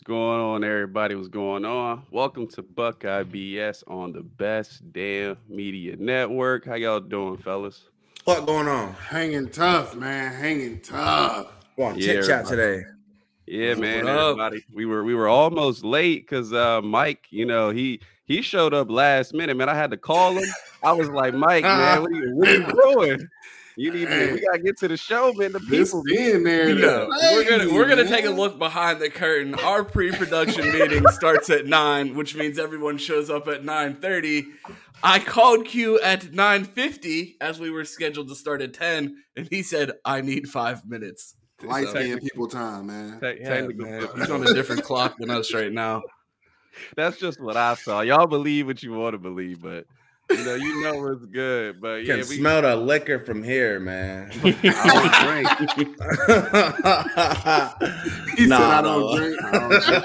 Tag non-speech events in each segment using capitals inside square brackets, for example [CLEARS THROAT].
What's going on, everybody? What's going on? Welcome to Buckeye BS on the best damn media network. How y'all doing, fellas? What going on? Hanging tough, man. Hanging tough. Well, Yeah, chit chat today. Yeah, man. Everybody, we were we were almost late because uh Mike, you know, he he showed up last minute, man. I had to call him. I was like, Mike, man, [LAUGHS] what are you, what are you doing? You need to, we gotta get to the show, man. The This people being there. Yeah, we're gonna we're gonna man. take a look behind the curtain. Our pre-production [LAUGHS] meeting starts at nine, which means everyone shows up at nine thirty. I called Q at nine fifty as we were scheduled to start at ten, and he said, "I need five minutes." Light So- skinned people time, man. Te- Yeah, man, he's on a different clock than us right now. That's just what I saw. Y'all believe what you want to believe, but you know, you know it's good. But Can yeah, we smell the liquor from here, man. [LAUGHS] I don't drink. [LAUGHS] He said, Nah, I don't no. drink. I don't drink.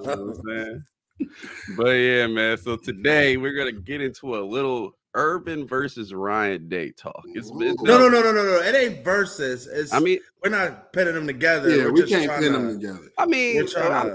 You know what I'm [LAUGHS] saying? But yeah, man. So today we're gonna get into a little Urban versus Ryan Day talk. It's, it's no, no, no, no, no, no. It ain't versus. It's I mean, we're not pitting them together. Yeah, we're we just can't pin to- them together. I mean, We're trying I'm-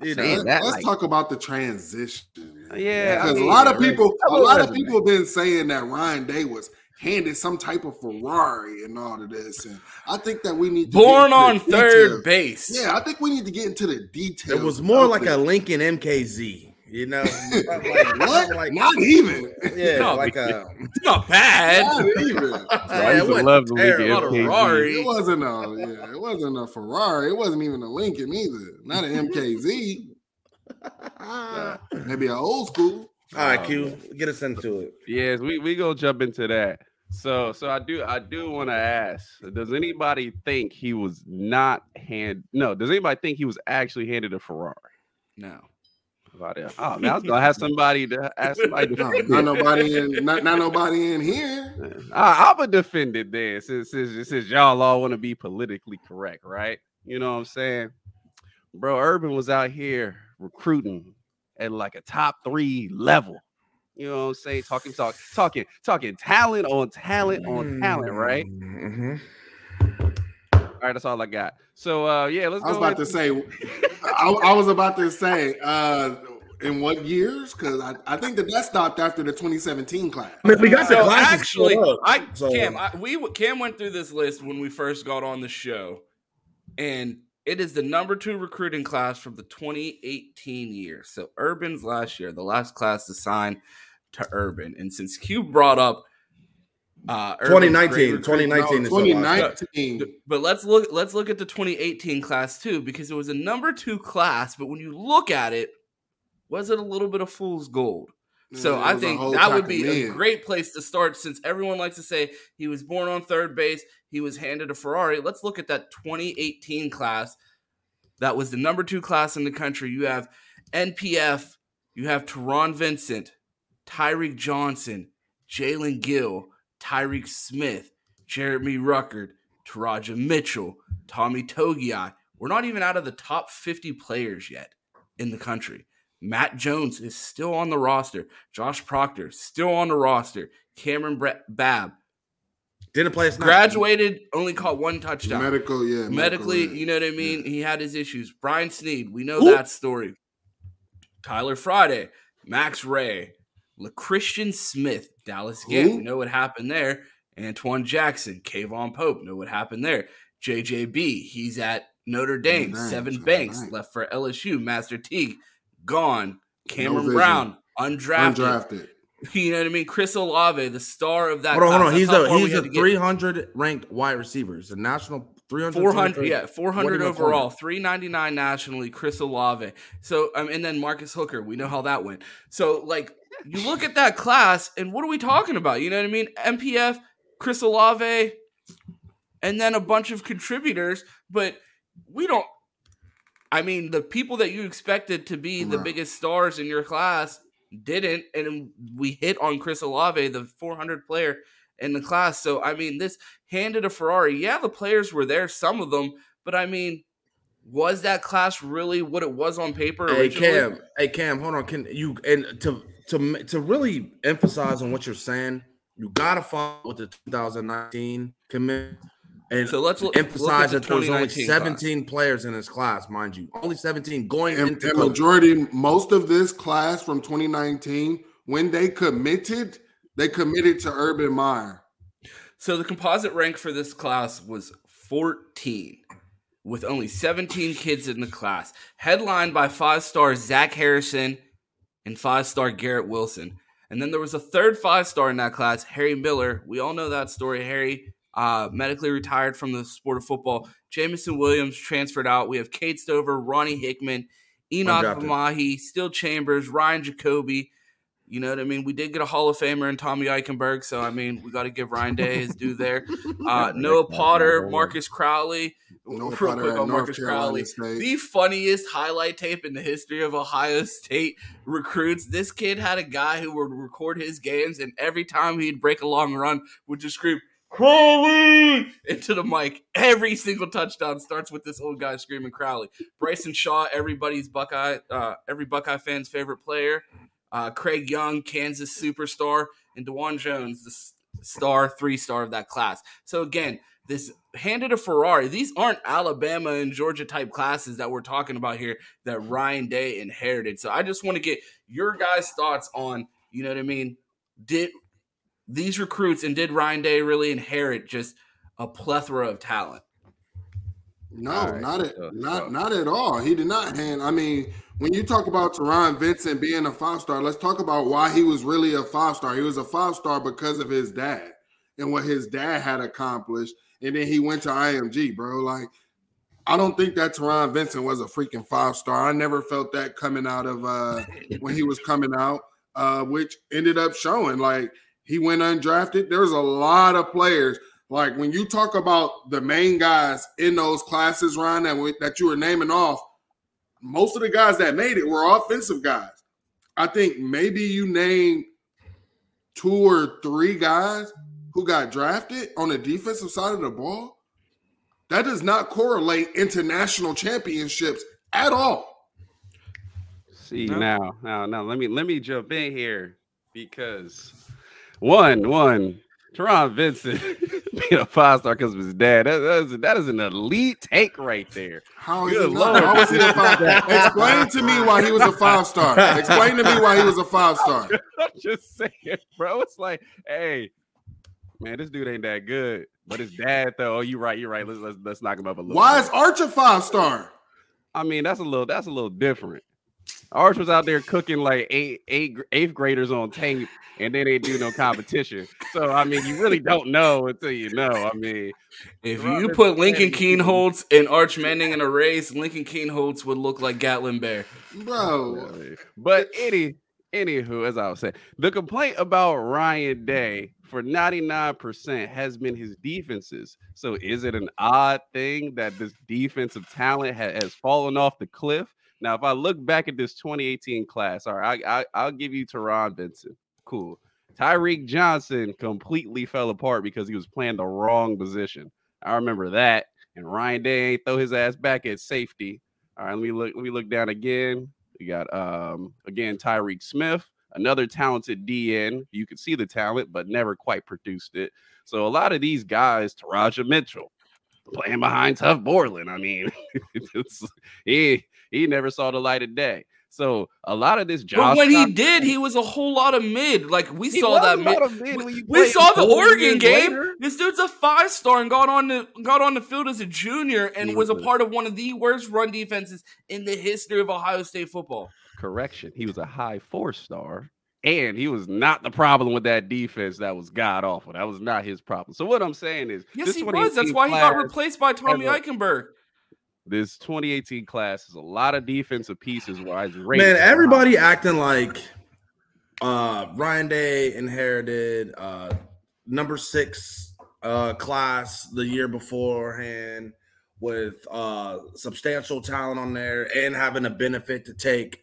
to, you saying know. that, Let's like- talk about the transition. man. Yeah, I because mean, a lot of people, a lot of people have been saying that Ryan Day was handed some type of Ferrari and all of this, and I think that we need to Born get on third details. base. Yeah, I think we need to get into the details. It was more like it. a Lincoln MKZ, you know? [LAUGHS] like, what? like- Not even. yeah, No, like a. Uh, it's not bad. Not even. [LAUGHS] I it used to wasn't love the terrible. Lincoln Not a MKZ. Ferrari. It wasn't a yeah, it wasn't a Ferrari. It wasn't even a Lincoln either. Not an MKZ. Maybe an old school. All right, Q, get us into it. Yes, we we gonna jump into that. So so I do I do want to ask: Does anybody think he was not hand? No, does anybody think he was actually handed a Ferrari? No. About it. Oh man, I was gonna have [LAUGHS] somebody to ask somebody to No, not nobody in not, not nobody in here. [LAUGHS] I, I'm a defend it then, since, since since y'all all want to be politically correct, right? You know what I'm saying, bro? Urban was out here recruiting at like a top three level. You know what I'm saying? Talking, talk, talking, talking talent on talent on talent, right? Mhm. All right, that's all I got. So uh yeah, let's I was go about to say, [LAUGHS] I, I was about to say, uh, in what years? Because I, I think that that stopped after the 2017 class. I mean, we got the So classes actually, up, I so- Cam, I, we Cam went through this list when we first got on the show, and it is the number two recruiting class from the 2018 year. So Urban's last year, the last class to sign to Urban, and since Q brought up uh, Urban's 2019, great 2019 is 2019. but let's look let's look at the 2018 class too because it was a number two class but when you look at it was it a little bit of fool's gold? So Yeah, i think that would be of a great place to start since everyone likes to say he was born on third base he was handed a ferrari. Let's look at that 2018 class. That was the number two class in the country. You have npf you have Taron Vincent, Tyreke Johnson, Jaelen Gill, Tyreke Smith, Jeremy Ruckert, Teradja Mitchell, Tommy Togiai. We're not even out of the top 50 players yet in the country. Matt Jones is still on the roster. Josh Proctor still on the roster. Cameron Bre- Babb Didn't play graduated, only caught one touchdown. Medical, yeah. Medically, medical, you know what I mean? He had his issues. Brian Snead, we know Who? that story. Tyler Friday, Max Wray, LaChristian Smith, Dallas Gant, Who? we know what happened there. Antwuan Jackson, Kayvon Pope, know what happened there. JJB, he's at Notre Dame. Dame, Sevyn Banks left for LSU. Master Teague, gone. Cameron vision. Brown, undrafted. Undrafted. [LAUGHS] You know what I mean? Chris Olave, the star of that. Hold on, hold on. He's a he's a to get. 300 ranked wide receiver. He's a national 300. 400 yeah 400 What in the overall 399 nationally chris olave so um, and then marcus hooker we know how that went so like you look at that class and what are we talking about you know what i mean mpf chris olave and then a bunch of contributors but we don't i mean the people that you expected to be the Right. biggest stars in your class didn't and we hit on chris olave the 400 player in the class so i mean this handed a Ferrari. Yeah, the players were there, some of them, but I mean, was that class really what it was on paper Hey? Cam, hey Cam, hold on. Can you and to to to really emphasize on what you're saying, you gotta follow with the 2019 commit And So let's look, emphasize look at that the there was only 2019 class. 17 players in his class, mind you. Only 17 going And, into and majority, most of this class from 2019, when they committed, they committed to Urban Meyer. So the composite rank for this class was 14, with only 17 kids in the class, headlined by five star Zach Harrison and five star Garrett Wilson. And then there was a third five star in that class, Harry Miller. We all know that story. Harry uh, medically retired from the sport of football. Jameson Williams transferred out. We have Cade Stover, Ronnie Hickman, Enoch Undrafted. Mahi, Steele Chambers, Ryan Jacoby. You know what I mean? We did get a Hall of Famer in Tommy Eichenberg, so I mean, we got to give Ryan Day his due there. [LAUGHS] Uh, Noah Potter, Marcus Crowley. Noah [LAUGHS] Real Potter quick on Marcus Crowley. State. The funniest highlight tape in the history of Ohio State recruits. This kid had a guy who would record his games, and every time he'd break a long run, would just scream, Crowley into the mic. Every single touchdown starts with this old guy screaming Crowley. Bryson Shaw, everybody's Buckeye, uh, every Buckeye fan's favorite player. Uh, Craig Young, Kansas superstar, and Dawand Jones, the star, three star of that class. So again, this handed a Ferrari. These aren't Alabama and Georgia type classes that we're talking about here that Ryan Day inherited. So I just want to get your guys' thoughts on, you know what I mean? Did these recruits and did Ryan Day really inherit just a plethora of talent? No, right, not at so- not so- not at all. He did not hand. I mean, when you talk about Taron Vincent being a five star, let's talk about why he was really a five star. He was a five star because of his dad and what his dad had accomplished, and then he went to IMG, bro. Like, I don't think that Taron Vincent was a freaking five star. I never felt that coming out of uh [LAUGHS] when he was coming out, uh, which ended up showing like he went undrafted. There's a lot of players. Like when you talk about the main guys in those classes, Ryan, that, we, that you were naming off, most of the guys that made it were offensive guys. I think maybe you name two or three guys who got drafted on the defensive side of the ball. That does not correlate into national championships at all. See No. now, now, now. Let me let me jump in here because one, one, Taron Vincent [LAUGHS] [LAUGHS] being a five star because of his dad. That, that, is, that is an elite take right there. How is Good it? Lord. How he a five? [LAUGHS] Explain to me why he was a five star. Explain to me why he was a five star. [LAUGHS] I'm just saying, bro. It's like, hey, man, this dude ain't that good. But his dad, though. Oh, you right. You're right. Let's let's, let's knock him up a little. Why bit. is Arch a five star? I mean, that's a little that's a little different. Arch was out there cooking like eight, eight, eighth graders on tape, and then they do no competition. So I mean, you really don't know until you know. I mean, If you put Lincoln Kennedy. Kienholz and Arch Manning in a race, Lincoln Kienholz would look like Gatlin Bear. Bro, oh, but any anywho, as I was saying, the complaint about Ryan Day for 99% has been his defenses. So is it an odd thing that this defensive talent ha- has fallen off the cliff? Now, if I look back at this 2018 class, all right, I, I, I'll give you Taron Vincent. Cool. Tyreke Johnson completely fell apart because he was playing the wrong position. I remember that. And Ryan Day throw his ass back at safety. All right, let me look. Let me look down again. We got um again Tyreke Smith, another talented DN. You could see the talent, but never quite produced it. So a lot of these guys, Teradja Mitchell, playing behind Tuf Borland. I mean, [LAUGHS] it's, he he never saw the light of day. So a lot of this Josh But when he did, he was a whole lot of mid. Like we He saw that mid. mid you We saw the Oregon game. later. This dude's a five star and got on the got on the field as a junior and He was a was a- part of one of the worst run defenses in the history of Ohio State football. correction. He was a high four star, and he was not the problem with that defense that was god awful. That was not his problem. So what I'm saying is, Yes, this he was. That's why he got replaced by Tommy Eichenberg. This 2018 class is a lot of defensive pieces. Where I rate Man, everybody acting like uh Ryan Day inherited uh number six uh class the year beforehand with uh substantial talent on there and having a benefit to take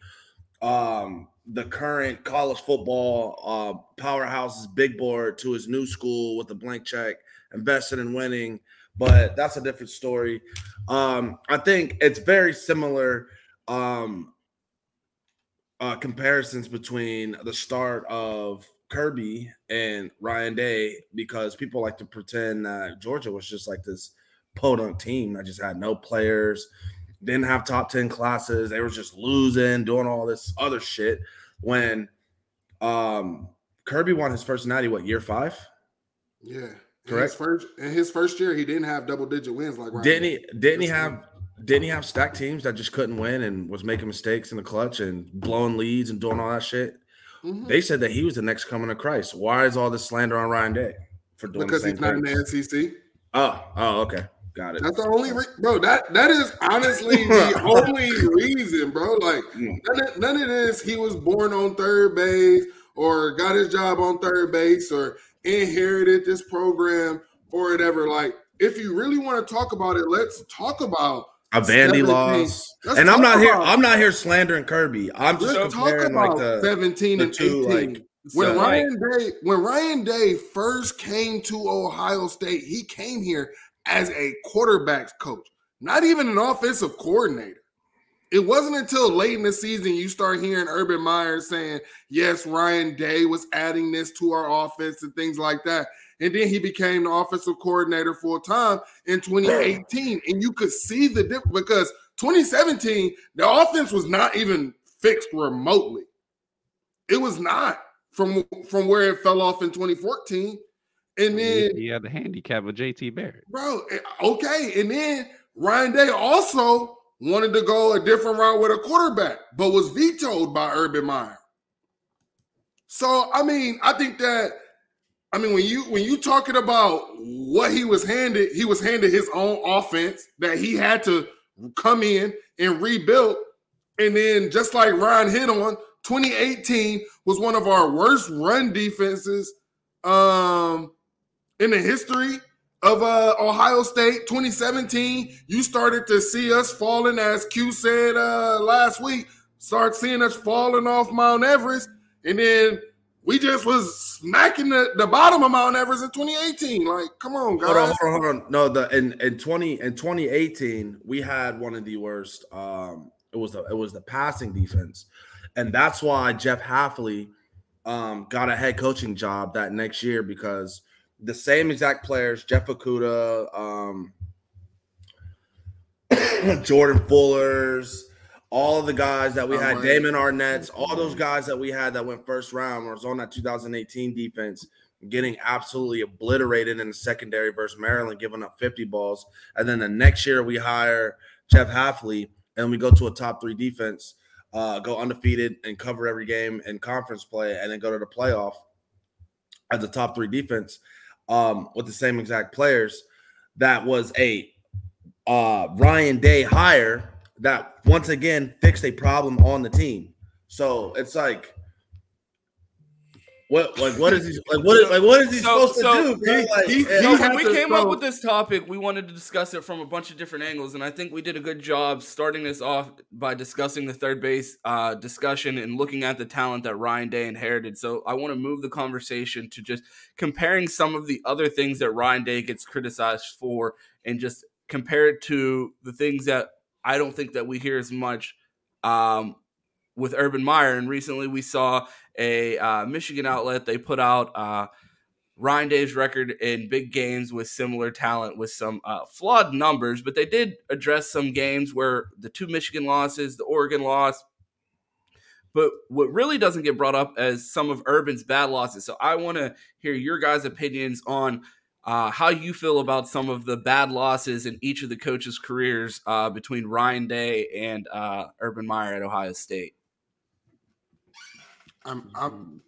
um the current college football uh powerhouse's big board to his new school with a blank check, invested in winning. But that's a different story. Um, I think it's very similar um uh comparisons between the start of Kirby and Ryan Day because people like to pretend that Georgia was just like this podunk team that just had no players, didn't have top 10 classes. They were just losing, doing all this other shit. When um Kirby won his first natty, what year five? Yeah. In Correct. his first in his first year, he didn't have double digit wins like Ryan. Didn't he? Didn't he have? Didn't he have stacked teams that just couldn't win and was making mistakes in the clutch and blowing leads and doing all that shit? Mhm. They said that he was the next coming of Christ. Why is all this slander on Ryan Day for doing because he's not in the things? SEC. Oh, oh, okay, got it. That's the only re- bro. That that is honestly [LAUGHS] the only reason, bro. Like Mm. none of, none of this. He was born on third base, or got his job on third base, or inherited this program, or whatever. Like, if you really want to talk about it, let's talk about. A Vandy loss, and I'm not here. I'm not here slandering Kirby. I'm just Let's talk about like the, seventeen the and two, eighteen. like, when so, Ryan Day when Ryan Day first came to Ohio State, he came here as a quarterbacks coach, not even an offensive coordinator. It wasn't until late in the season you start hearing Urban Meyer saying, "Yes, Ryan Day was adding this to our offense and things like that." And then he became the offensive coordinator full time in 2018, and you could see the difference because 2017 the offense was not even fixed remotely. It was not from from where it fell off in 2014. And then, he had the handicap of JT Barrett. bro, eh, okay. And then Ryan Day also wanted to go a different route with a quarterback, but was vetoed by Urban Meyer. So I mean, I think that I mean when you when you talking about what he was handed, he was handed his own offense that he had to come in and rebuild. And then just like Ryan hit on, 2018 was one of our worst run defenses um in the history of uh Ohio State 2017 you started to see us falling as Q said uh last week start seeing us falling off Mount Everest and then we just was smacking the, the bottom of Mount Everest in 2018 like come on guys Hold on, hold on, hold on. No, the in in twenty in twenty eighteen, we had one of the worst. Um, it was the it was the passing defense, and that's why Jeff Hafley um got a head coaching job that next year because the same exact players, Jeff Okudah, um, [COUGHS] Jordan Fuller's, all of the guys that we had. Damon Arnette's, all those guys that we had that went first round was on that 2018 defense, getting absolutely obliterated in the secondary versus Maryland, giving up 50 balls. And then the next year we hire Jeff Hafley and we go to a top three defense, uh, go undefeated and cover every game in conference play, and then go to the playoff as a top three defense um, with the same exact players. That was a uh, Ryan Day hire that once again fixed a problem on the team. So it's like, what, like, what is he like? What, like, what is he So- supposed so to do? he- Like, he- he when we came go- up with this topic, we wanted to discuss it from a bunch of different angles, and I think we did a good job starting this off by discussing the third base uh, discussion and looking at the talent that Ryan Day inherited. So I want to move the conversation to just comparing some of the other things that Ryan Day gets criticized for, and just compare it to the things that I don't think that we hear as much um, with Urban Meyer. And recently we saw a uh, Michigan outlet they put out. Uh, Ryan Day's record in big games with similar talent with some uh, flawed numbers, but they did address some games where the two Michigan losses, the Oregon loss. But what really doesn't get brought up as some of Urban's bad losses. So I want to hear your guys' opinions on uh, how you feel about some of the bad losses in each of the coaches' careers uh, between Ryan Day and uh, Urban Meyer at Ohio State. I'm, I'm,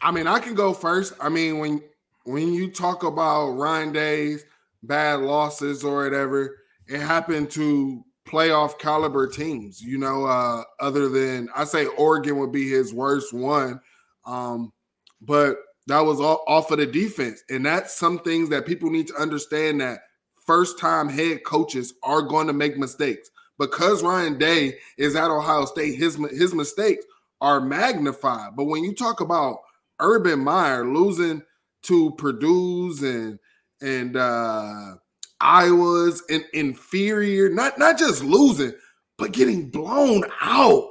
I mean, I can go first. I mean, when when you talk about Ryan Day's bad losses or whatever, it happened to playoff caliber teams. You know, uh, other than I say Oregon would be his worst one, um, but that was all, off of the defense, and that's some things that people need to understand that first time head coaches are going to make mistakes because Ryan Day is at Ohio State. His his mistakes are magnified. But when you talk about Urban Meyer losing to Purdue's and and uh Iowa's and inferior, not not just losing, but getting blown out.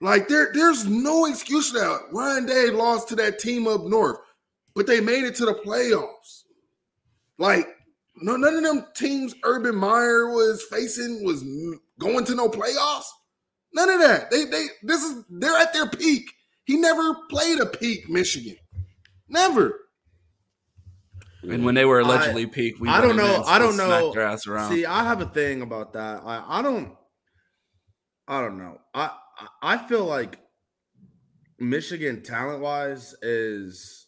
Like there, there's no excuse for that. Ryan Day lost to that team up north, but they made it to the playoffs. Like no, none of them teams Urban Meyer was facing was going to no playoffs. None of that. They they this is they're at their peak. He never played a peak Michigan. Never. And when they were allegedly I, peak, we I don't know. I don't know. Their ass around. See, I have a thing about that. I, I don't. I don't know. I I feel like Michigan talent wise is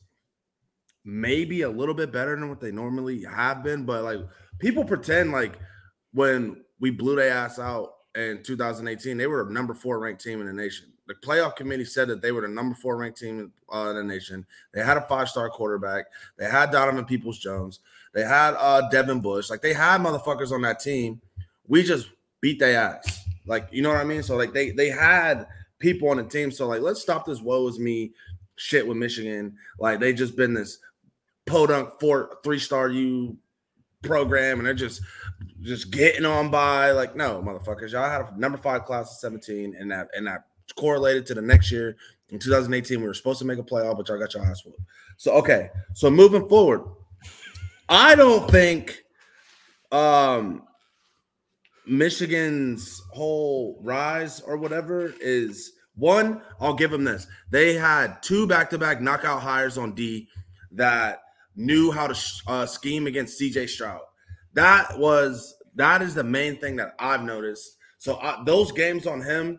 maybe a little bit better than what they normally have been, but like people pretend like when we blew their ass out in 2018, they were a number four ranked team in the nation. The playoff committee said that they were the number four ranked team uh, in the nation. They had a five star quarterback. They had Donovan Peoples Jones. They had uh, Devin Bush. Like they had motherfuckers on that team. We just beat their ass. Like you know what I mean? So like they they had people on the team. So like let's stop this woe is me shit with Michigan. Like they just been this podunk four three star U program and they're just just getting on by. Like, no, motherfuckers, y'all had a number five class of 17, and that and that correlated to the next year. In 2018, we were supposed to make a playoff, but y'all got your ass whooped. So okay, so moving forward, I don't think um Michigan's whole rise or whatever is one. I'll give them this: they had two back-to-back knockout hires on D that knew how to uh, scheme against CJ Stroud. That was that is the main thing that I've noticed. So uh, those games on him,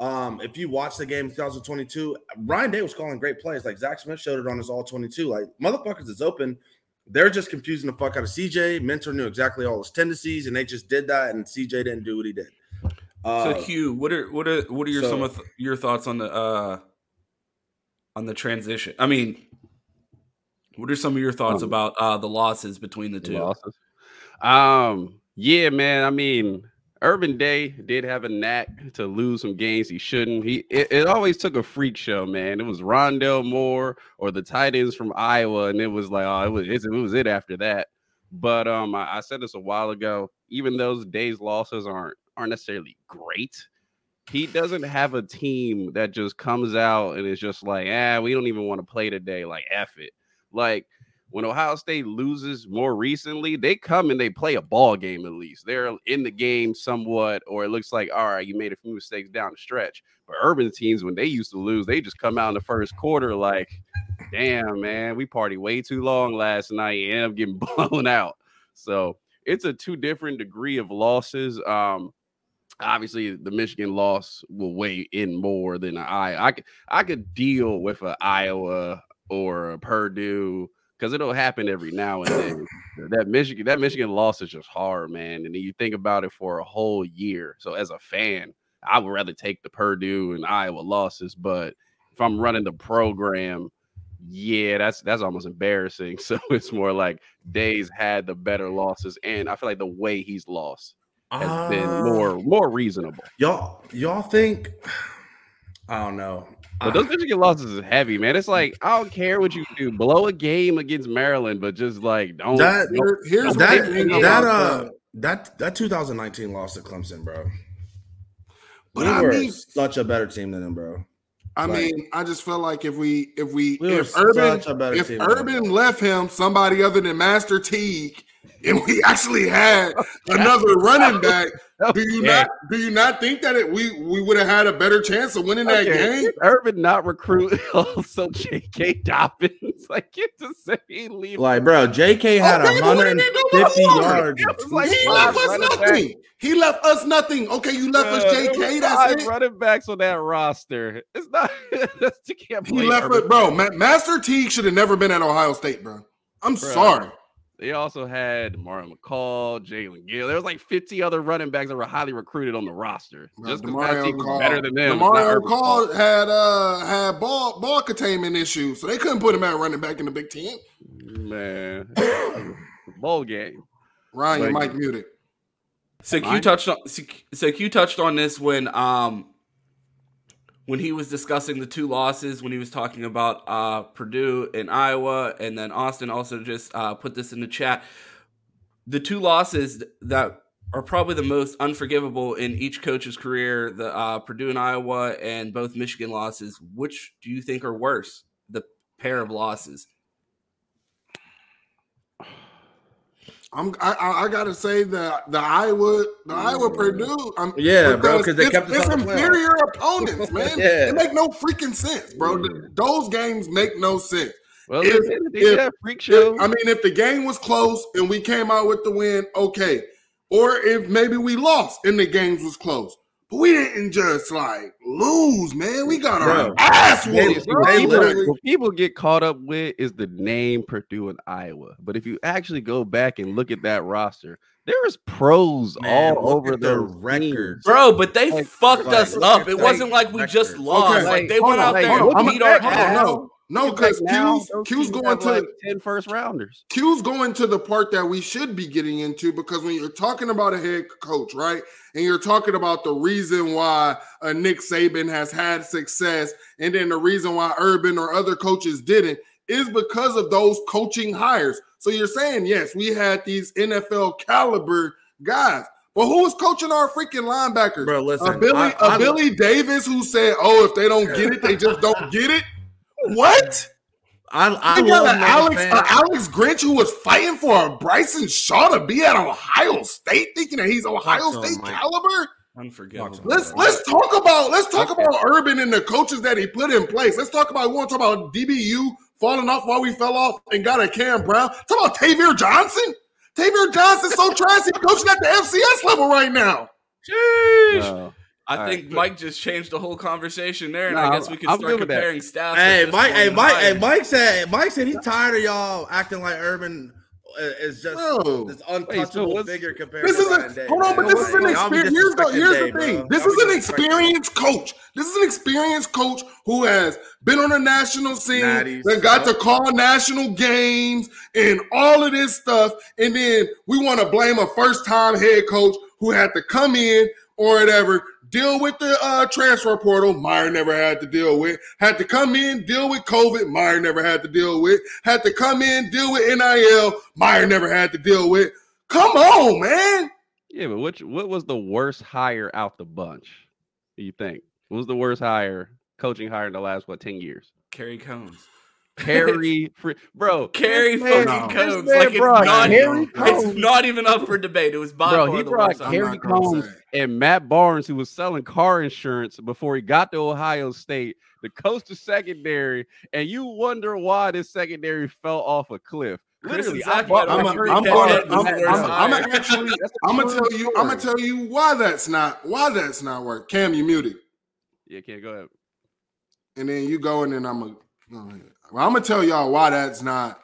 um, if you watch the game 2022, Ryan Day was calling great plays. Like Zach Smith showed it on his all 22. Like motherfuckers is open. They're just confusing the fuck out of CJ. Mentor knew exactly all his tendencies, and they just did that, and CJ didn't do what he did. Uh, so Q, what are what are what are your so, some of th- your thoughts on the uh on the transition? I mean, what are some of your thoughts um, about uh, the losses between the two? Losses. Um, yeah, man. I mean, Urban Day did have a knack to lose some games he shouldn't. He it, it, always took a freak show, man. It was Rondale Moore or the tight ends from Iowa, and it was like, oh, it was it was it after that. But um, I, I said this a while ago. Even those days losses aren't aren't necessarily great. He doesn't have a team that just comes out and is just like, ah, we don't even want to play today. Like, F it. Like when Ohio State loses more recently, they come and they play a ball game at least. They're in the game somewhat, or it looks like, all right, you made a few mistakes down the stretch. But urban teams, when they used to lose, they just come out in the first quarter like, damn, man, we party way too long last night and up getting [LAUGHS] blown out. So it's a two different degree of losses. Um, obviously the Michigan loss will weigh in more than I I could I could deal with an Iowa or Purdue because it'll happen every now and then. that Michigan, that Michigan loss is just hard, man. And then you think about it for a whole year. So as a fan, I would rather take the Purdue and Iowa losses. But if I'm running the program, yeah, that's that's almost embarrassing. [LAUGHS] So it's more like Days had the better losses, and I feel like the way he's lost has uh, been more more reasonable. Y'all, y'all think? [SIGHS] I don't know. But those Michigan losses is heavy, man. It's like I don't care what you do, blow a game against Maryland, but just like don't. That, don't, here's that that uh that that 2019 loss to Clemson, bro. But we I were mean, such a better team than them, bro. I like, mean, I just feel like if we if we, we if Urban if Urban left him somebody other than Master Teague and we actually had [LAUGHS] another running back. Do you not do you not think that it, we we would have had a better chance of winning that okay. game? Urban not recruit [LAUGHS] also J.K. Dobbins. [LAUGHS] like get to say leave. Like bro, J.K. had okay, 150 yards. Like he left us nothing. Back. He left us nothing. Okay, you left uh, us J.K. That's it. running backs on that roster. It's not. you can't he left it, bro. Master Teague should have never been at Ohio State, bro. I'm bro. sorry. They also had Marlon McCall, Jaelen Gill. There was like 50 other running backs that were highly recruited on the roster. Just because that team was better than them. Mario McCall had uh had ball ball containment issues, so they couldn't put him at running back in the Big Ten. Man, [COUGHS] bowl game. Ryan, like, Mike muted. So Q touched on so Q touched on this when um when he was discussing the two losses, when he was talking about uh, Purdue and Iowa, and then Austin also just uh, put this in the chat. The two losses that are probably the most unforgivable in each coach's career, the uh, Purdue and Iowa, and both Michigan losses. Which do you think are worse? The pair of losses. I'm I, I, gotta say that the Iowa the Iowa mm. Purdue I'm, Yeah, bro, because they kept it's on the playoff. inferior opponents, [LAUGHS] man. Yeah. It make no freaking sense, bro. Mm. Th- Those games make no sense. Well, If- they, they if- freak show. I mean, if the game was close and we came out with the win, okay. Or if maybe we lost and the games was close. But we didn't just like lose, man. We got our Bro, ass whooped, they bro. literally- Literally. what people get caught up with is the name Purdue and Iowa. But if you actually go back and look at that roster, there is pros Man, all over their the records. Bro, but they Like- fucked like- us up. It wasn't like we just lost. Okay. Like they Hold went on, out like, there hold on, and I'm beat our ass. No. No, because Q's, Q's going to like 10 first rounders. Q's going to the part that we should be getting into because when you're talking about a head coach, right, and you're talking about the reason why uh, Nick Saban has had success, and then the reason why Urban or other coaches didn't, is because of those coaching hires. So you're saying yes, we had these NFL caliber guys, but who was coaching our freaking linebackers? Bro, listen, a Billy, I- a I- Billy Davis who said, "Oh, if they don't get it, they just don't [LAUGHS] get it." What? I, I I got love an Alex, Alex. a Alex Grinch who was fighting for a Bryson Shaw to be at Ohio State, thinking that he's Ohio Fuck State Mike. caliber. Unforgivable. Let's let's talk about let's talk Okay. about Urban and the coaches that he put in place. Let's talk about we want to talk about DBU falling off while we fell off and got a Cam Brown. Talk about Taver Johnson. Taver Johnson's so [LAUGHS] trash he's coaching at the FCS level right now. Sheesh. No. I All think right. Mike just changed the whole conversation there, and No, I guess we can I'm start good with that. comparing stats. Hey, Mike. Hey, Mike. Hey, Mike said. Mike said he's tired of y'all acting like Urban is just Bro. this untouchable what's- figure compared. This to is a Day, hold on, but this is an experience. Here's the, here's the thing. bro. This Y'all is an experienced coach. This is an experienced coach who has been on the national scene, Natties. that got to call national games and all of this stuff. And then we want to blame a first-time head coach who had to come in or whatever, deal with the uh, transfer portal. Meyer never had to deal with. Had to come in, deal with COVID. Meyer never had to deal with. Had to come in, deal with NIL. Meyer never had to deal with. Come on, man. Yeah, but which what was the worst hire out the bunch? You think? What was the worst hire, coaching hire in the last what, 10 years? Kerry Coombs. Harry Fr- bro. Carrie this man- fucking this Combs. Like it's brought not, Harry it's not even up for debate. It was by Bro, far he the brought worst. I'm Harry not gonna Combs and Matt Barnes, who was selling car insurance before he got to Ohio State, the coach the secondary, and you wonder why this secondary fell off a cliff. Literally, I Zach bought better I'm, my. I'm, gonna, was I'm, the I'm, worst I'm hire. gonna actually, [LAUGHS] That's a I'm tell you, I'm gonna tell you why that's not, why that's not work. Cam, you muted, Yeah, can't go ahead. and then you go, and then I'm gonna, well, I'm gonna tell y'all why that's not.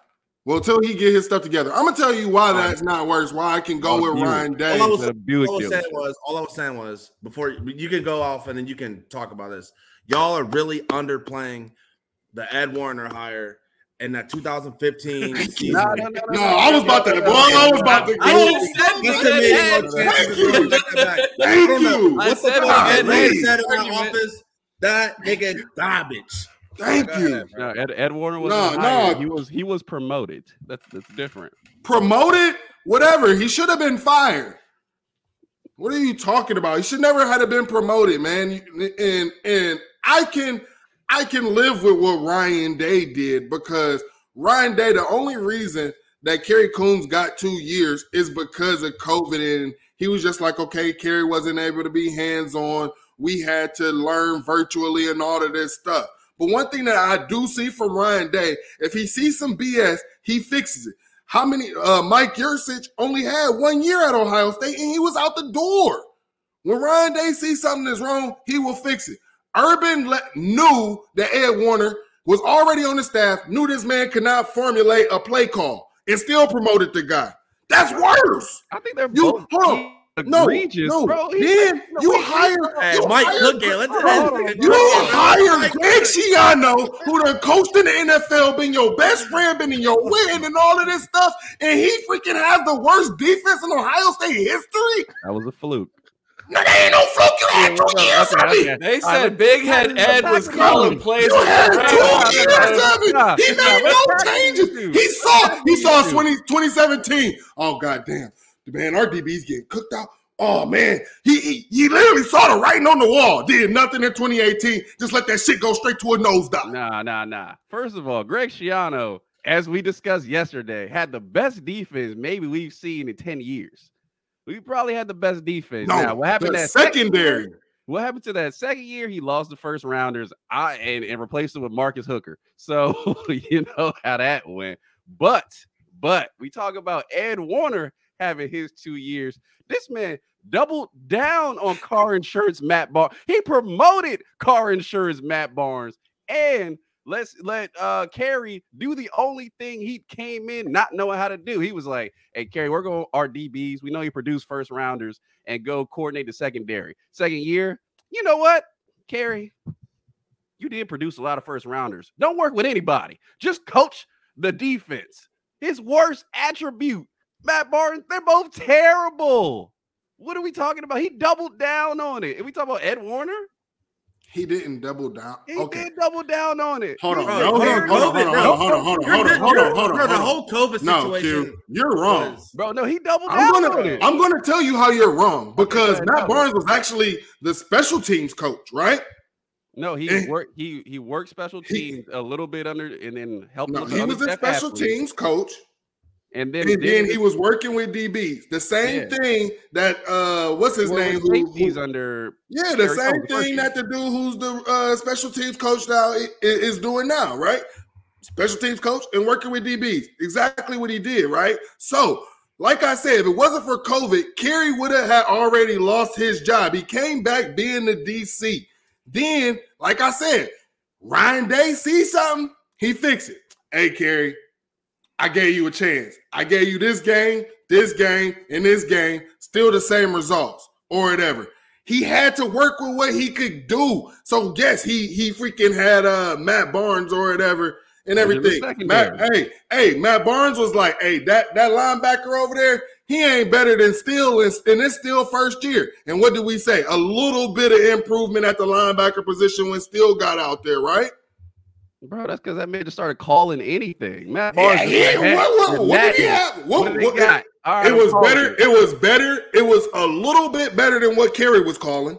Well, till he get his stuff together, I'm gonna tell you why that's not worse. Why I can go Oh, with Buick. Ryan Day. All I was- Buick all I was saying was, all I was saying was, before you can go off and then you can talk about this. Y'all are really underplaying the Ed Warinner hire in that 2015 [LAUGHS] season. Nah, no, no, No, I was about to, boy, I was about to I go. just said we Listen to had me, Ed. Mo Thank you. Take that back. Thank I you. I What's the said we problem? Ed said in my office that nigga garbage. Thank you. ahead. No, Ed, Ed Warinner was No, hired. no. He was he was promoted. That's that's different. Promoted, whatever. He should have been fired. What are you talking about? He should never have been promoted, man. And and I can I can live with what Ryan Day did because Ryan Day, the only reason that Kerry Coombs got two years is because of COVID. And he was just like, okay, Kerry wasn't able to be hands-on. We had to learn virtually and all of this stuff. But one thing that I do see from Ryan Day, if he sees some BS, he fixes it. How many? Uh, Mike Yurcich only had one year at Ohio State, and he was out the door. When Ryan Day sees something that's wrong, he will fix it. Urban let, knew that Ed Warinner was already on the staff, knew this man could not formulate a play call, and still promoted the guy. That's worse. I think they're You- both hold on. No, egregious, no. bro. He- Then no, you wait, hire, Hey, you Mike, hire- look at let's hold on, hold on. you hired Greg Schiano, who done coached in the NFL, been your best friend, been in your win, and all of this stuff, and he freaking has the worst defense in Ohio State history. That was a fluke. No, that ain't no fluke. You had two Okay, years okay, of me. okay. They said right, Big Head Ed was calling plays. You had two Rams. years of it. Nah, He made no changes. He saw he saw Let's 20, 2017. Oh god damn. Man, our DB's getting cooked out. Oh man, he, he he literally saw the writing on the wall. Did nothing in 2018. Just let that shit go straight to a nosedive. Nah, nah, nah. First of all, Greg Schiano as we discussed yesterday, had the best defense maybe we've seen in 10 years. We probably had the best defense. No, now, what happened that second secondary. year- What happened to that second year? He lost the first rounders I, and, and replaced him with Marcus Hooker. [LAUGHS] So you know how that went. But but we talk about Ed Warinner having his two years. This man doubled down on car insurance Matt Barnes. He promoted car insurance Matt Barnes. And let's let uh do the only thing he came in not knowing how to do. He was like, Hey Kerry, we're going our DBs. We know you produce first rounders and go coordinate the secondary. Second year, you know what, Kerry? You did produce a lot of first rounders. Don't work with anybody. Just coach the defense. His worst attribute, Matt Barnes, they're both terrible. What are we talking about? He doubled down on it. And we talk about Ed Warinner? He didn't double down. He Okay. did double down on it. Hold on, Bro, hold on, hold on, hold on, hold on, hold on, hold on, hold on, hold on, hold on, the whole COVID No, situation. Q, you're wrong. was- Bro, no, he doubled I'm down gonna it. I'm gonna tell you how you're wrong because ahead, Matt tell. Barnes was actually the special teams coach, right? No, he Eh. worked. He he worked special He- teams a little bit under, and then helped. No, he was a special Astley. teams coach, and then, and then he was working with DBs. The same Yeah. thing that uh, what's his name? Who, who- He's under. yeah, the same thing that the dude who's the uh, special teams coach now is doing now, right? Special teams coach and working with DBs. Exactly what he did, right? So, like I said, if it wasn't for COVID, Kerry would have had already lost his job. He came back being the DC. Then, like I said, Ryan Day sees something, he fix it. Hey, Kerry, I gave you a chance. I gave you this game, this game, and this game, still the same results or whatever. He had to work with what he could do. So yes, he he freaking had uh Matt Barnes or whatever and everything. Matt, hey, hey, Matt Barnes was like, hey, that that linebacker over there, he ain't better than Steele, and, and it's still first year. And what did we say? A little bit of improvement at the linebacker position when Steele got out there, right? Bro, that's because that man just started calling anything. Matt Barnes. yeah, like, what- what- what did he have? What- What, what- got? Right, it I'm was better. it. It was better. It was a little bit better than what Kerry was calling.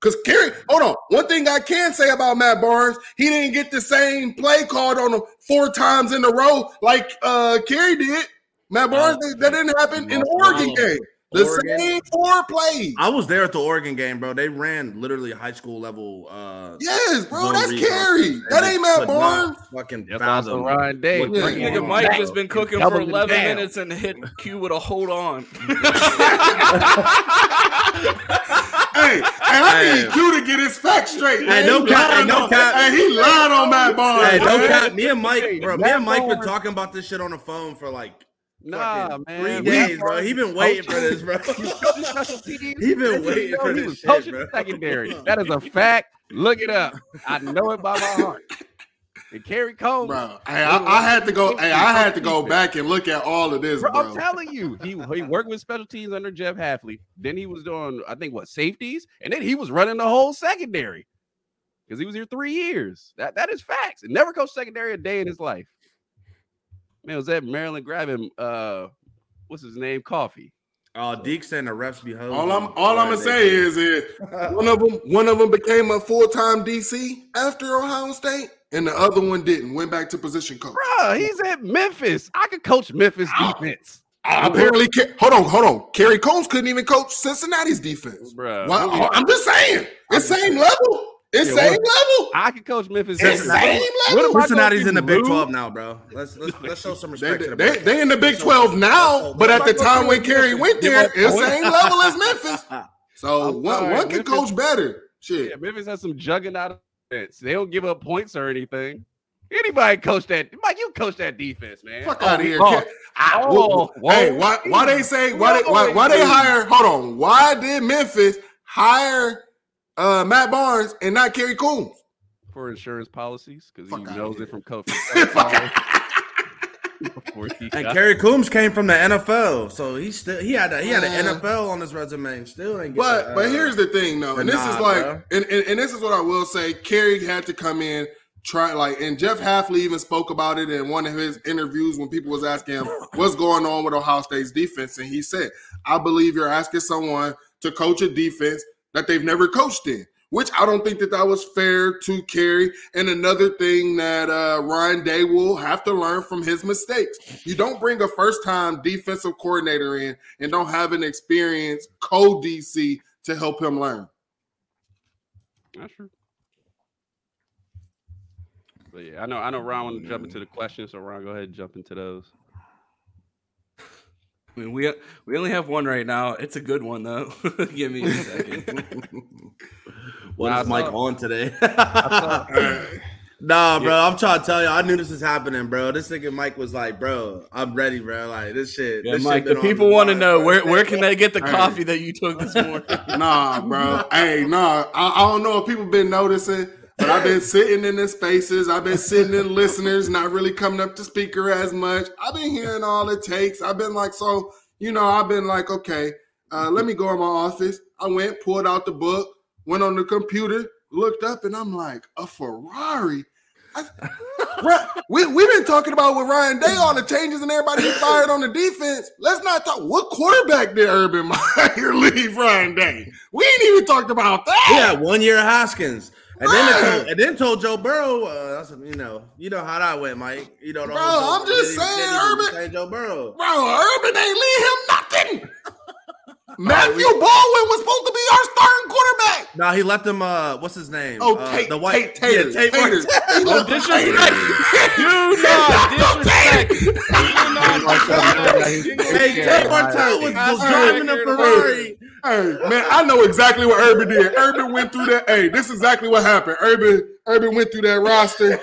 Because Kerry, hold on. One thing I can say about Matt Barnes, he didn't get the same play called on him four times in a row like uh Kerry did. Matt Barnes, that, that didn't happen in the Oregon game. The Oregon. same four plays. I was there at the Oregon game, bro. They ran literally high school level. Uh, Yes, bro, that's read Kerry. offense, That ain't Matt Barnes. Fucking That's fathom also Ryan Day. what Yeah. Nigga on. Mike Dang. has been cooking for 11 down. minutes and hit Q with a hold on. [LAUGHS] [LAUGHS] Hey, and I Hey. need you to get his facts straight. Hey, man. no cap, hey, no cap. Hey, he lied on Matt Barnes. Hey, no cap. Me and Mike, Hey, bro. Me and Mike been talking about this shit on the phone for like Nah, man. three days, bro. He been waiting for this, bro. [LAUGHS] he coaching special teams. [LAUGHS] He been waiting for he this was shit, coaching bro. secondary. [LAUGHS] That is a fact. Look it up. I know it by my heart. And Kerry Cole, Bro, hey, I, I had to go. Hey, I had to go back and look at all of this, Bro, bro. I'm telling you, he he worked with special teams under Jeff Hafley. Then he was doing, I think, what safeties, and then he was running the whole secondary because he was here three years. That that is facts. And never coached secondary a day in his life. Man, was that Maryland grabbing uh, what's his name, Coffee? Oh, Deke saying the refs be hosing. all I'm all I'm gonna say is, is [LAUGHS] one of them one of them became a full time DC after Ohio State, and the other one didn't. Went back to position coach. Bruh, he's at Memphis. I could coach Memphis defense. Apparently, hold on, hold on. Kerry Coombs couldn't even coach Cincinnati's defense. Bruh. Why- I'm just saying, it's same level. It's Yeah, same level. I can coach Memphis. It's defense. same level. am I Cincinnati's in the Big 12 now, bro. Let's let's [LAUGHS] let's show some They, respect to the they, Big they in the Big 12 now, but at the time when Kerry went there, it's points. same level as Memphis. [LAUGHS] So I'm one, one can coach better. Shit. Yeah, Memphis has some juggernaut defense. They don't give up points or anything. Anybody coach that? Mike, you coach that defense, man. Fuck out of here. oh, I- oh, wh- hey, why why they say why they why, why they hire hold on, why did Memphis hire uh Matt Barnes and not Kerry Coombs? for insurance policies because he knows it from coaching. [LAUGHS] [LAUGHS] He And Kerry Coombs came from the NFL, so he still he had a, he had an Uh, NFL on his resume. and Still ain't. get But the, but uh, here's the thing though, and this is like and, and, and this is what I will say, Kerry had to come in try like and Jeff Hafley even spoke about it in one of his interviews when people was asking him [LAUGHS] what's going on with Ohio State's defense and he said, "I believe you're asking someone to coach a defense that they've never coached in." which I don't think that that was fair to Kerry. And another thing that uh, Ryan Day will have to learn from his mistakes. You don't bring a first time defensive coordinator in and don't have an experienced co DC to help him learn. That's true. But yeah, I know I know Ron want to jump into the questions, so Ron, go ahead and jump into those. I mean, we we only have one right now. It's a good one though. [LAUGHS] Give me a second. [LAUGHS] What Nah, is Mike saw- on today? [LAUGHS] nah, bro. I'm trying to tell you, I knew this was happening, bro. This nigga Mike was like, bro, I'm ready, bro. Like this shit. Yeah, this Mike, been the people want to know bro. where where can they get the Hey. coffee that you took this morning? Nah, bro. hey, nah. I, I don't know if people been noticing, but I've been sitting in the spaces. I've been sitting in listeners, not really coming up to speaker as much. I've been hearing all it takes. I've been like, so, you know, I've been like, okay, uh, let me go in my office. I went, pulled out the book, went on the computer, looked up, and I'm like, a Ferrari. We we've been talking about with Ryan Day all the changes and everybody he fired on the defense. Let's not talk. What quarterback did Urban [LAUGHS] Meyer leave Ryan Day? We ain't even talked about that. Yeah, one year of Haskins. And then, Right. told, and then told Joe Burrow, uh, that's, you know, you know how that went, Mike. You know, Bro, whole I'm just did saying, did he Urban- say Joe Burrow. Bro, Urban ain't leave him nothing. [LAUGHS] Matthew Baldwin was supposed to be our starting quarterback. No, he left him. Uh, what's his name? Oh, uh, Tate, the white Tate Tater. Yeah, Tate Tater. Martell. He left disrespect. Tater. [LAUGHS] [LAUGHS] Do not disrespect. Do not Hey, disrespect. Tate Martell was, was driving a Ferrari. Hey, man, I know exactly what Urban did. Urban went through that. Hey, this is exactly what happened. Urban, Urban went through that roster.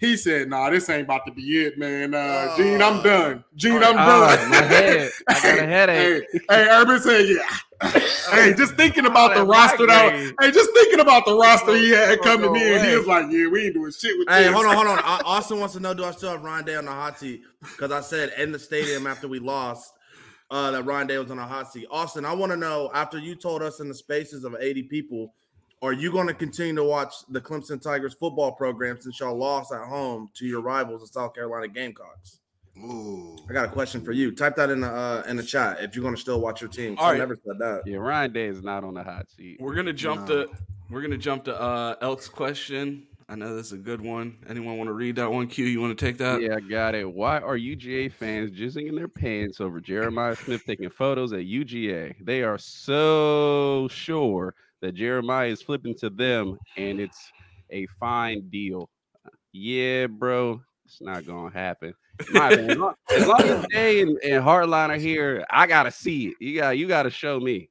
He said, "Nah, this ain't about to be it, man. Uh, Gene, I'm done. Gene, I'm Ah, done." my head. I got a headache. hey, hey, Urban said, "Yeah." hey, just thinking about the roster that. migraine. Hey, just thinking about the roster he had coming in. He was like, "Yeah, we ain't doing shit with Hey, this." Hey, hold on, hold on. [LAUGHS] Au- Austin wants to know: Do I still have Ryan Day on the hot seat? Because I said in the stadium after we lost uh, that Ryan Day was on a hot seat. Austin, I want to know after you told us in the spaces of 80 people, are you going to continue to watch the Clemson Tigers football program since y'all lost at home to your rivals, the South Carolina Gamecocks? Ooh. I got a question for you. Type that in the uh, in the chat if you're going to still watch your team. All I never said that. Yeah, Ryan Day is not on the hot seat. We're gonna jump No. to we're gonna jump to uh Elk's question. I know this is a good one. Anyone want to read that one? Q, you want to take that? Yeah, I got it. Why are UGA fans jizzing in their pants over Jeremiah Smith taking photos at UGA? They are so sure that Jeremiah is flipping to them and it's a fine deal. Yeah, bro, it's not gonna happen. My. As long- as Jay and, and Hartline are here, I gotta see it. You got you gotta show me.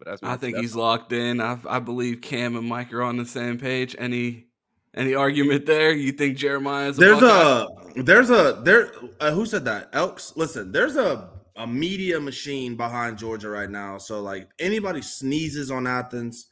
But that's my I think he's locked in. I, I believe Cam and Mike are on the same page. Any any argument there? You think Jeremiah's a There's Buckeye? a there's a there uh, who said that Elks. Listen, there's a a media machine behind Georgia right now. So like anybody sneezes on Athens,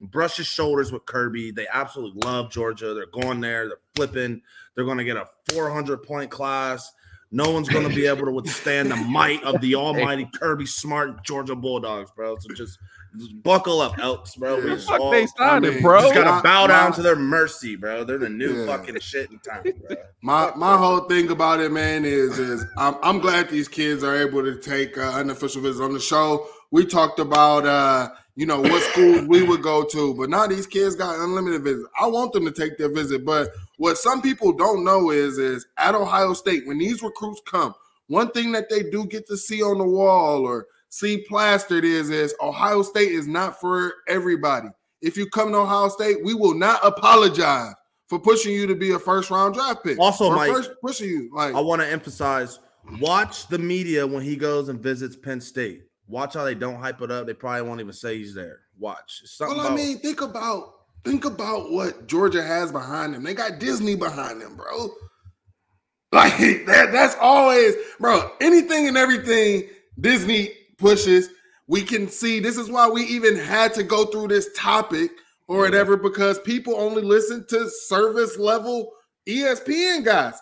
brushes shoulders with Kirby. They absolutely love Georgia. They're going there. They're flipping. They're going to get a 400 point class. No one's going to be able to withstand the might of the [LAUGHS] almighty Kirby Smart Georgia Bulldogs, bro. So just, just buckle up, Elks, bro. We just all- they signed I mean, bro. just gotta My- bow down my- to their mercy, bro. They're the new Yeah. fucking shit in town, bro. [LAUGHS] My my whole thing about it, man, is is I'm, I'm glad these kids are able to take uh, unofficial visits on the show. We talked about uh, you know what schools we would go to, but now these kids got unlimited visits. I want them to take their visit, but what some people don't know is is at Ohio State when these recruits come, one thing that they do get to see on the wall or see plastered is is Ohio State is not for everybody. If you come to Ohio State, we will not apologize for pushing you to be a first round draft pick. Also, Or Mike, first pushing you like I want to emphasize watch the media when he goes and visits Penn State. Watch how they don't hype it up. They probably won't even say he's there. Watch. Something Well, I about- mean, think about think about what Georgia has behind them. They got Disney behind them, bro. [LAUGHS] Like that, that's always, bro. Anything and everything Disney pushes, we can see. This is why we even had to go through this topic or whatever, because people only listen to service level ESPN guys.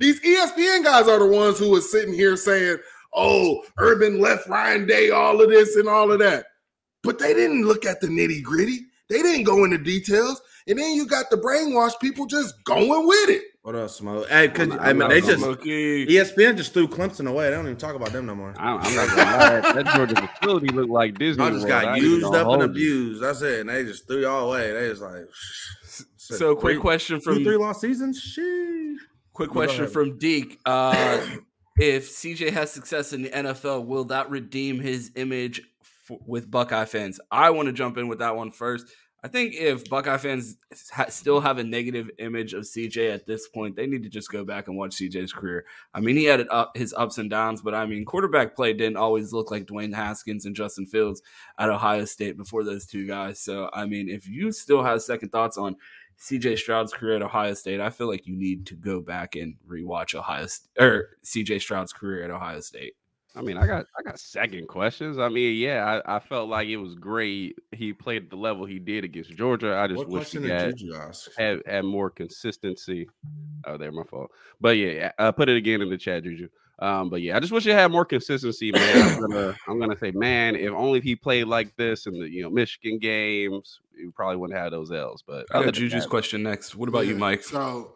These ESPN guys are the ones who are sitting here saying, "Oh, Urban left Ryan Day, all of this and all of that." But they didn't look at the nitty gritty. They didn't go into details. and then you got the brainwashed people just going with it. What else, Smoke? Hey, could I'm not- I mean they gonna just Smokey. ESPN just threw Clemson away. They don't even talk about them no more. I, I'm not gonna lie. That Georgia facility looked like Disney. I just World. got I used up and hold you. abused. That's it. And they just threw y'all away. They just like. [SIGHS] So, quick three- question two, from three lost seasons. Sheesh. quick question from Deke. Uh, [COUGHS] if CJ has success in the NFL, will that redeem his image f- with Buckeye fans? I want to jump in with that one first. I think if Buckeye fans ha- still have a negative image of CJ at this point, they need to just go back and watch CJ's career. I mean, he had up, his ups and downs, but I mean, quarterback play didn't always look like Dwayne Haskins and Justin Fields at Ohio State before those two guys. So, I mean, if you still have second thoughts on CJ Stroud's career at Ohio State, I feel like you need to go back and rewatch Ohio St- or CJ Stroud's career at Ohio State. I mean, I got I got second questions. I mean, yeah, I, I felt like it was great. He played at the level he did against Georgia. I just What wish he had, did you ask? had had more consistency. Oh, there, my fault. But yeah, I put it again in the chat, Juju. Um, but yeah, I just wish it had more consistency, man. I'm gonna I'm gonna say, man, if only if he played like this in the you know Michigan games, we probably wouldn't have those L's. But I other got Juju's that, question next. What about you, Mike? So,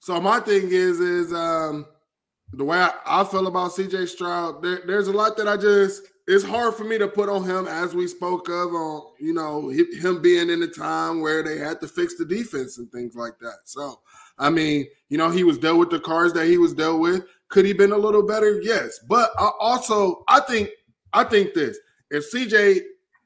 so my thing is, is um, the way I, I feel about CJ Stroud. There, there's a lot that I just. It's hard for me to put on him, as we spoke of, on you know him being in the time where they had to fix the defense and things like that. So, I mean, you know, he was dealt with the cards that he was dealt with. Could he been a little better? Yes, but I also I think I think this: if CJ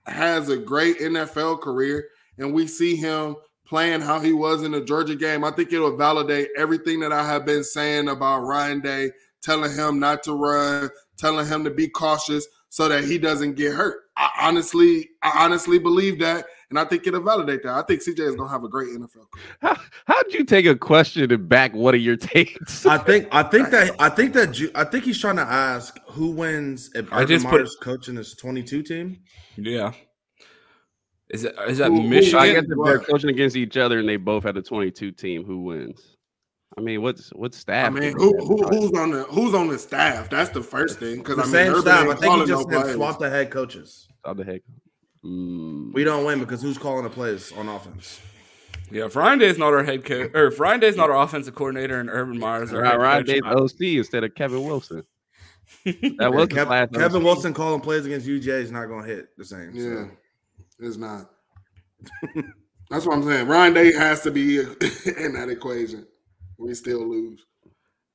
has a great NFL career and we see him playing how he was in the Georgia game, I think it'll validate everything that I have been saying about Ryan Day, telling him not to run, telling him to be cautious so that he doesn't get hurt. I honestly, I honestly believe that, and I think it'll validate that. I think CJ is gonna have a great NFL how how'd you take a question and back one of your takes? I think I think that I think that Ju- I think he's trying to ask who wins if I Urban just put- Meyer's coaching his 22 team. Yeah. Is that is that Who- who- Michigan? I guess if they're what? coaching against each other and they both had a 22 team, who wins? I mean, what's what staff? I mean, who, who who's on the who's on the staff? That's the first thing. Because The I mean, same Urban staff. I think he just no then swapped the head coaches. How the heck? Mm, We don't win because who's calling the plays on offense? Yeah, if Ryan Day's not our head coach, or if Ryan Day's not our offensive coordinator, and Urban Meyer's our Ryan, head Ryan coach, Day's I- OC instead of Kevin Wilson. [LAUGHS] That was his Kev- last Kevin OC. Wilson calling plays against UJ is not going to hit the same. so. Yeah, it's not. [LAUGHS] That's what I'm saying. Ryan Day has to be [LAUGHS] in that equation. We still lose.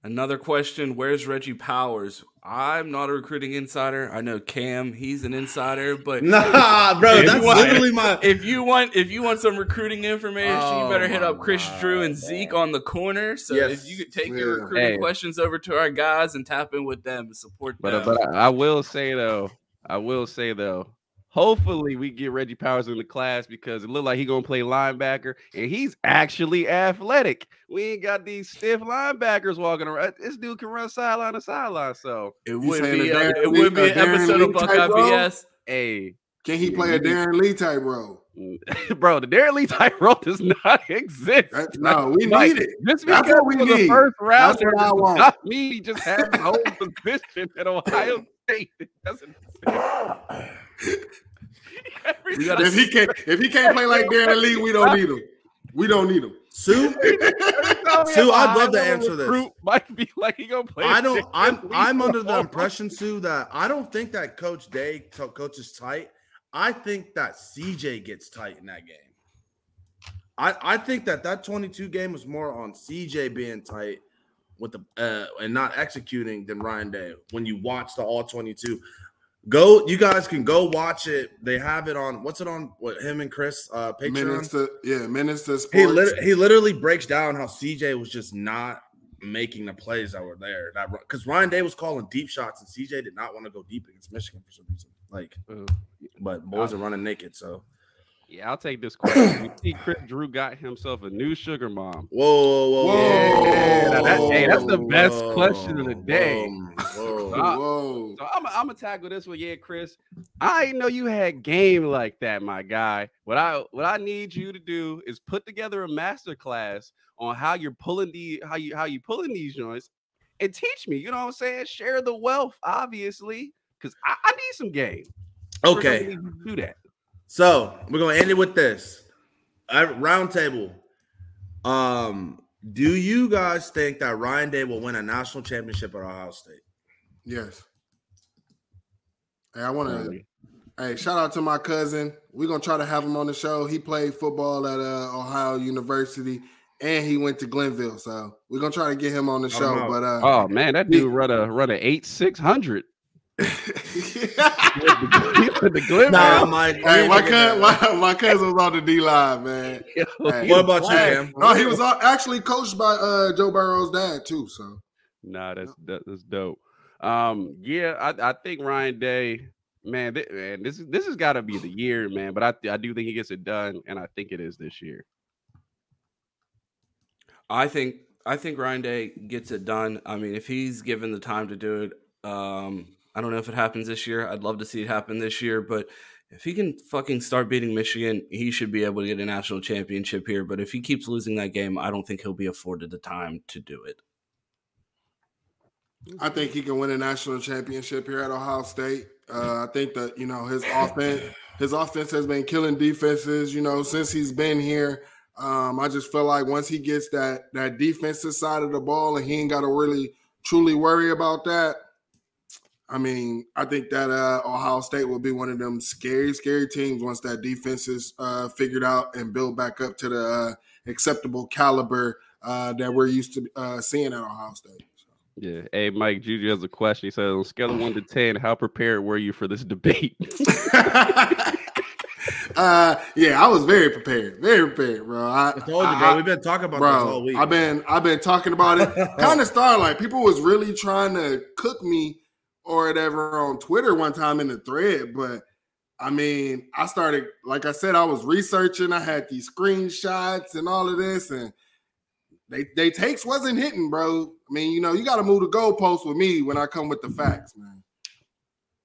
Another question: Where's Reggie Powers? I'm not a recruiting insider. I know Cam; he's an insider. But Nah, bro, If that's you want- literally my. [LAUGHS] if you want, if you want some recruiting information, Oh you better hit oh up Chris God, Drew and man. Zeke on the corner. So Yes. if you could take Yeah. your recruiting Hey. questions over to our guys and tap in with them and support But them. but I, I will say though, I will say though, hopefully we get Reggie Powers in the class because it looked like he gonna play linebacker and he's actually athletic. We ain't got these stiff linebackers walking around. This dude can run sideline to sideline. So it would be a it would be an episode of Lee type Buckeye? BS. hey, Can he play a Darron Lee type role? [LAUGHS] bro, the Darron Lee type role does not [LAUGHS] exist. No, we Like, need it. Just That's because what we he was a need. first round, That's what I want. not mean he just has his [LAUGHS] own position at Ohio State. It doesn't. We gotta If he can't, if he can't play like Darron Lee, we don't need him. We don't need him. Sue, [LAUGHS] Sue, I'd love to answer this. Might be like he gonna play. I don't. I'm. I'm under the impression, Sue, that I don't think that Coach Day coaches tight. I think that CJ gets tight in that game. I I think that that 22 game was more on CJ being tight with the uh, and not executing than Ryan Day. When you watch the all 22, go. You guys can go watch it. They have it on. What's it on? What him and Chris uh, Patreon. Minutes to yeah, minutes to He, sports. lit- he literally breaks down how CJ was just not making the plays that were there. That because Ryan Day was calling deep shots and CJ did not want to go deep against Michigan for some reason. Like, but boys are running naked. So Yeah, I'll take this question. You see, Chris Drew got himself a new sugar mom. whoa, whoa, whoa, Yeah, now that- hey, that's the best whoa, question of the day. Whoa, Uh, Whoa. So I'm I'm gonna tackle this one. Yeah, Chris. I know you had game like that, my guy. What I what I need you to do is put together a master class on how you're pulling the how you how you pulling these joints and teach me. You know what I'm saying? Share the wealth, obviously, because I, I need some game. Okay, need you to do that. So we're gonna end it with this. round table. Um, do you guys think that Ryan Day will win a national championship at Ohio State? Yes. Hey, I want to. Hey, shout out to my cousin. We're gonna try to have him on the show. He played football at uh, Ohio University, and he went to Glenville. So we're gonna try to get him on the show. But uh, oh man, that dude run a run a eight six hundred. The Glenville. Nah, my, hey, my, cousin, my, my, cousin was on the D line, man. [LAUGHS] Hey, what about you, man? No, he was actually coached by uh, Joe Burrow's dad too. So, nah, that's that's dope. Um, yeah, I, I think Ryan Day, man, th- man, this this has got to be the year, man. But I I do think he gets it done, and I think it is this year. I think I think Ryan Day gets it done. I mean, if he's given the time to do it, um, I don't know if it happens this year. I'd love to see it happen this year, but if he can fucking start beating Michigan, he should be able to get a national championship here. But if he keeps losing that game, I don't think he'll be afforded the time to do it. I think he can win a national championship here at Ohio State. Uh, I think that you know his offense, his offense has been killing defenses. You know since he's been here. Um, I just feel like once he gets that that defensive side of the ball and he ain't got to really truly worry about that. I mean, I think that uh, Ohio State will be one of them scary, scary teams once that defense is uh, figured out and built back up to the uh, acceptable caliber uh, that we're used to uh, seeing at Ohio State. Yeah. Hey, Mike, Juju has a question. He says, on scale of one to 10, how prepared were you for this debate? [LAUGHS] [LAUGHS] uh, yeah, I was very prepared, very prepared, bro. I, I told you, bro. I, We've been talking about bro, this all week. I've been, I've been talking about it. [LAUGHS] kind of started like people was really trying to cook me or whatever on Twitter one time in the thread, but I mean, I started, like I said, I was researching. I had these screenshots and all of this, and they they takes wasn't hitting, bro. I mean, you know, you got to move the goalpost with me when I come with the facts, man.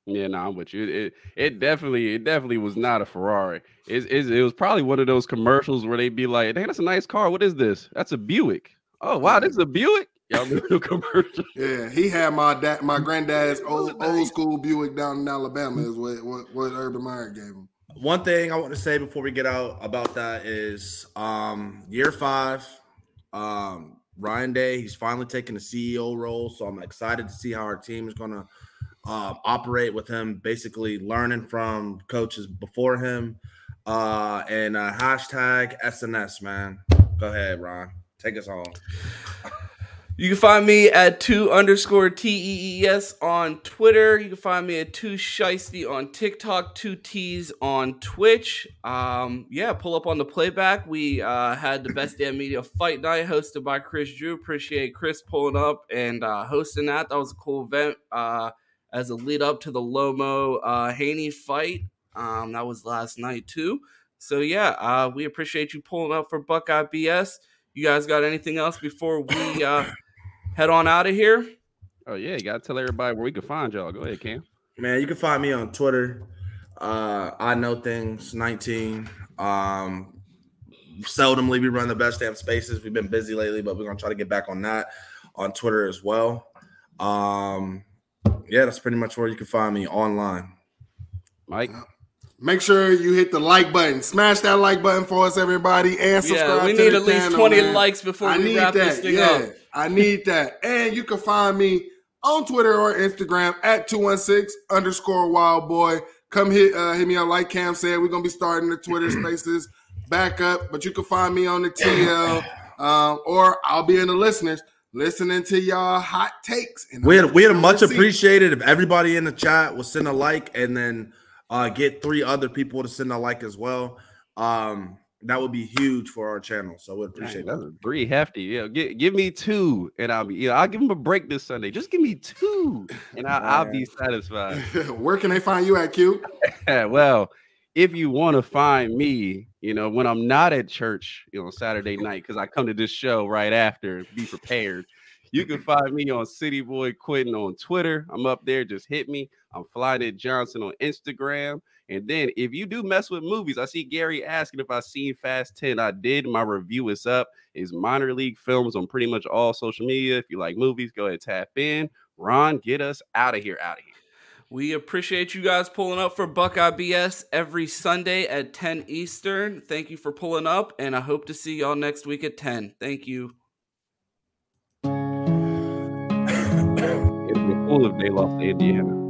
Yeah, no, I'm with you. It it definitely it definitely was not a Ferrari. It, it, it was probably one of those commercials where they'd be like, "Hey, that's a nice car. What is this? That's a Buick. Oh wow, this is a Buick. Y'all remember commercial? Yeah, he had my dad, my granddad's old old school Buick down in Alabama. Is what what, what Urban Meyer gave him. One thing I want to say before we get out about that is, um, year five, um, Ryan Day, he's finally taking the CEO role, so I'm excited to see how our team is going to uh, operate with him, basically learning from coaches before him. Uh, and uh, hashtag SNS, man. Go ahead, Ron. Take us home. [LAUGHS] You can find me at two underscore T E E S on Twitter. You can find me at two Shiesty on TikTok, two T's on Twitch. Um, yeah, pull up on the playback. We uh, had the Best Damn Media Fight Night hosted by Chris Drew. Appreciate Chris pulling up and uh, hosting that. That was a cool event uh, as a lead up to the Loma uh, Haney fight. Um, that was last night too. So yeah, uh, we appreciate you pulling up for Buckeye BS. You guys got anything else before we uh, [LAUGHS] head on out of here? Oh yeah, you gotta tell everybody where we can find y'all. Go ahead, Cam. Man, you can find me on Twitter. Uh, I know things 19. Um, seldomly we run the best damn spaces. We've been busy lately, but we're gonna try to get back on that on Twitter as well. Um, yeah, that's pretty much where you can find me online. Mike. Make sure you hit the like button. Smash that like button for us, everybody, and subscribe. Yeah, we need at least twenty man. likes before I we wrap that. this thing yeah, up. I need that. And you can find me on Twitter or Instagram at two one six underscore Wild Boy. Come hit uh, hit me up. Like Cam said, we're gonna be starting the Twitter [CLEARS THROAT] Spaces back up, but you can find me on the TL um, or I'll be in the listeners listening to y'all hot takes. And we had, we had much appreciated if everybody in the chat will send a like and then uh, get three other people to send a like as well. Um, that would be huge for our channel. So we appreciate Dang, that. Three hefty. Yeah, give, give me two, and I'll be. Yeah, I'll give him a break this Sunday. Just give me two, and I, will be satisfied. [LAUGHS] Where can they find you at Q? [LAUGHS] well, if you want to find me, you know, when I'm not at church, you know, Saturday night, because I come to this show right after. Be prepared. You can find me on City Boy Quinton on Twitter. I'm up there. Just hit me. I'm Flyknit Johnson on Instagram. And then if you do mess with movies, I see Gary asking if I seen Fast 10. I did. My review is up. Is minor league films on pretty much all social media. If you like movies, go ahead and tap in. Ron, get us out of here, out of here. We appreciate you guys pulling up for Buckeye BS every Sunday at 10 Eastern. Thank you for pulling up, and I hope to see y'all next week at 10. Thank you. [COUGHS] It'd be cool if they lost to Indiana.